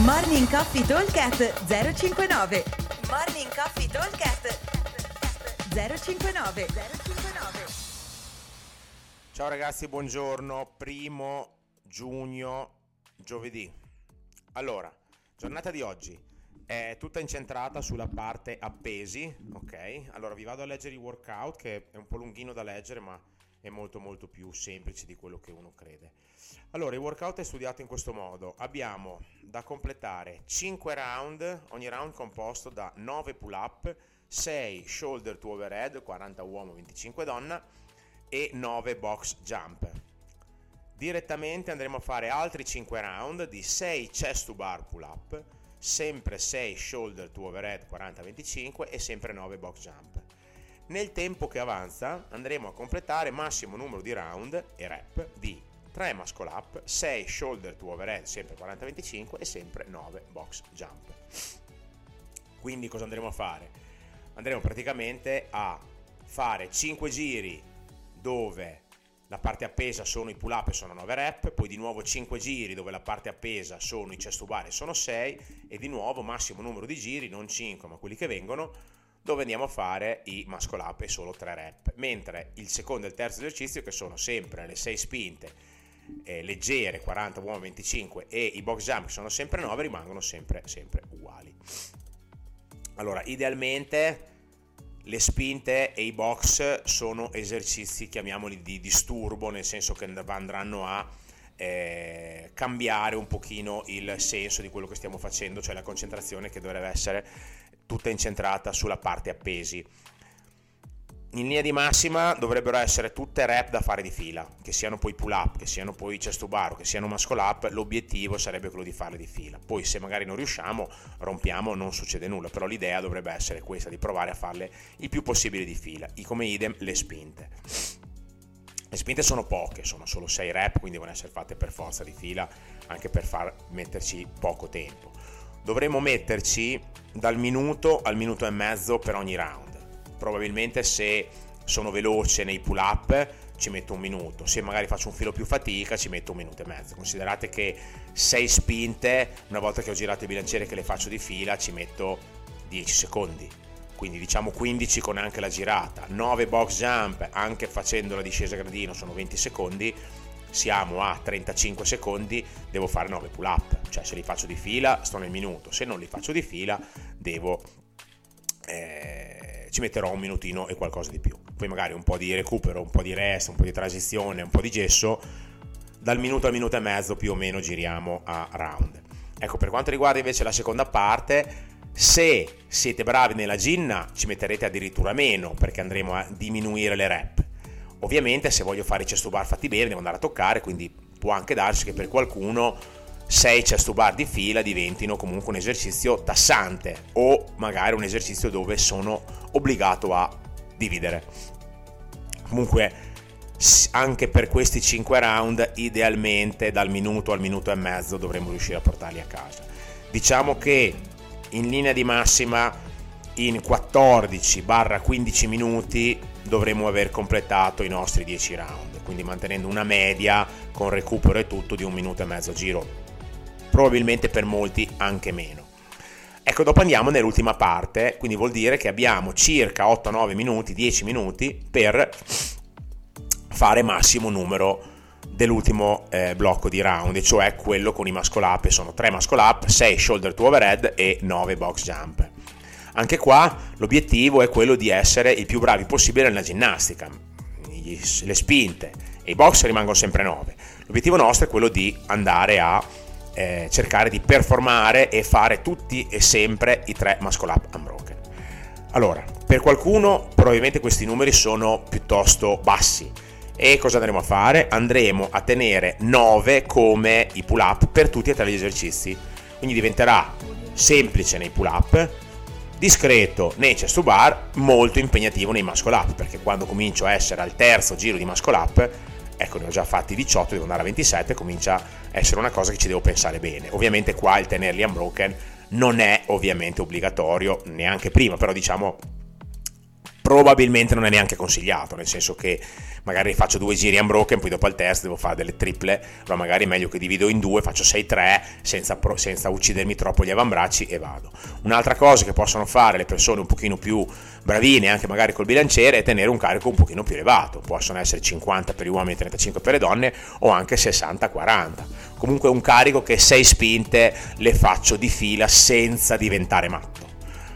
Morning Coffee Talkcast 059 Morning Coffee Talkcast 059 059 Ciao ragazzi, buongiorno. Primo giugno, giovedì. Allora, giornata di oggi è tutta incentrata sulla parte appesi, ok? Allora vi vado a leggere i workout che è un po' lunghino da leggere, ma è molto molto più semplice di quello che uno crede. Allora, il workout è studiato in questo modo. Abbiamo da completare 5 round, ogni round composto da 9 pull up, 6 shoulder to overhead, 40 uomo, 25 donna e 9 box jump. Direttamente andremo a fare altri 5 round di 6 chest to bar pull up, sempre 6 shoulder to overhead 40-25 e sempre 9 box jump. Nel tempo che avanza andremo a completare massimo numero di round e rep di 3 muscle up, 6 shoulder to overhead sempre 40-25 e sempre 9 box jump. Quindi cosa andremo a fare? Andremo praticamente a fare 5 giri dove la parte appesa sono i pull up e sono 9 rep, poi di nuovo 5 giri dove la parte appesa sono i chest to bar e sono 6 e di nuovo massimo numero di giri, non 5 ma quelli che vengono, dove andiamo a fare i muscle up e solo 3 rep, mentre il secondo e il terzo esercizio che sono sempre le 6 spinte eh, leggere 40 uomo 25 e i box jump che sono sempre 9 rimangono sempre, sempre uguali. Allora, idealmente le spinte e i box sono esercizi, chiamiamoli di disturbo, nel senso che andranno a eh, cambiare un pochino il senso di quello che stiamo facendo, cioè la concentrazione che dovrebbe essere tutta incentrata sulla parte appesi in linea di massima dovrebbero essere tutte rep da fare di fila, che siano poi pull up, che siano poi chest to bar, che siano muscle up, l'obiettivo sarebbe quello di farle di fila. Poi se magari non riusciamo, rompiamo, non succede nulla, però l'idea dovrebbe essere questa di provare a farle il più possibile di fila, I come idem le spinte. Le spinte sono poche, sono solo 6 rep, quindi devono essere fatte per forza di fila, anche per far metterci poco tempo. Dovremmo metterci dal minuto al minuto e mezzo per ogni round probabilmente se sono veloce nei pull up ci metto un minuto, se magari faccio un filo più fatica ci metto un minuto e mezzo. Considerate che 6 spinte, una volta che ho girato il bilanciere che le faccio di fila, ci metto 10 secondi. Quindi diciamo 15 con anche la girata, 9 box jump anche facendo la discesa gradino sono 20 secondi, siamo a 35 secondi, devo fare 9 pull up, cioè se li faccio di fila sto nel minuto, se non li faccio di fila devo eh, ci metterò un minutino e qualcosa di più. Poi magari un po' di recupero, un po' di rest, un po' di transizione, un po' di gesso. Dal minuto al minuto e mezzo più o meno giriamo a round. Ecco, per quanto riguarda invece la seconda parte, se siete bravi nella ginna ci metterete addirittura meno perché andremo a diminuire le rep. Ovviamente se voglio fare i chest bar fatti bene devo andare a toccare, quindi può anche darsi che per qualcuno 6 chest to bar di fila diventino comunque un esercizio tassante o magari un esercizio dove sono obbligato a dividere. Comunque anche per questi 5 round idealmente dal minuto al minuto e mezzo dovremmo riuscire a portarli a casa. Diciamo che in linea di massima in 14-15 minuti dovremmo aver completato i nostri 10 round, quindi mantenendo una media con recupero e tutto di un minuto e mezzo giro probabilmente per molti anche meno. Ecco, dopo andiamo nell'ultima parte, quindi vuol dire che abbiamo circa 8-9 minuti, 10 minuti per fare massimo numero dell'ultimo eh, blocco di round, cioè quello con i muscle up, sono 3 muscle up, 6 shoulder to overhead e 9 box jump. Anche qua l'obiettivo è quello di essere il più bravi possibile nella ginnastica, le spinte e i box rimangono sempre 9. L'obiettivo nostro è quello di andare a eh, cercare di performare e fare tutti e sempre i tre muscle up unbroken. Allora, per qualcuno probabilmente questi numeri sono piuttosto bassi. E cosa andremo a fare? Andremo a tenere 9 come i pull up per tutti e tre gli esercizi. Quindi diventerà semplice nei pull up, discreto nei chest molto impegnativo nei muscle up, perché quando comincio a essere al terzo giro di muscle up ecco ne ho già fatti 18, devo andare a 27, comincia a essere una cosa che ci devo pensare bene. Ovviamente qua il tenerli unbroken non è ovviamente obbligatorio, neanche prima, però diciamo probabilmente non è neanche consigliato, nel senso che magari faccio due giri unbroken, poi dopo al test devo fare delle triple, allora magari è meglio che divido in due, faccio 6-3 senza, senza uccidermi troppo gli avambracci e vado. Un'altra cosa che possono fare le persone un pochino più bravine, anche magari col bilanciere, è tenere un carico un pochino più elevato, possono essere 50 per gli uomini e 35 per le donne o anche 60-40. Comunque un carico che 6 spinte le faccio di fila senza diventare matto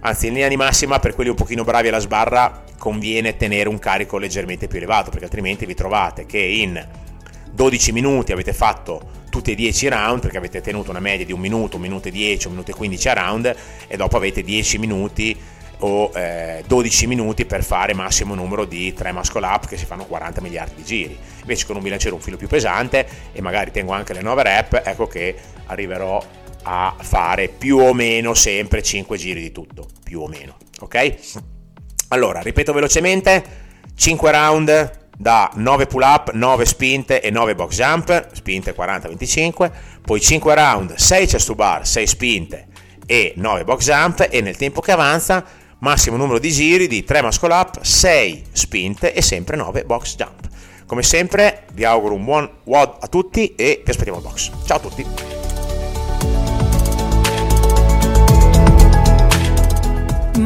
anzi in linea di massima per quelli un pochino bravi alla sbarra conviene tenere un carico leggermente più elevato perché altrimenti vi trovate che in 12 minuti avete fatto tutti e 10 round perché avete tenuto una media di un minuto, un minuto e 10, un minuto e 15 a round e dopo avete 10 minuti o eh, 12 minuti per fare massimo numero di 3 muscle up che si fanno 40 miliardi di giri. Invece con un bilanciere un filo più pesante e magari tengo anche le 9 rep, ecco che arriverò a fare più o meno sempre 5 giri di tutto, più o meno, ok? Allora, ripeto velocemente, 5 round da 9 pull up, 9 spinte e 9 box jump, spinte 40-25, poi 5 round, 6 chest to bar, 6 spinte e 9 box jump e nel tempo che avanza massimo numero di giri di 3 muscle up, 6 spinte e sempre 9 box jump. Come sempre vi auguro un buon WOD a tutti e vi aspettiamo al box. Ciao a tutti!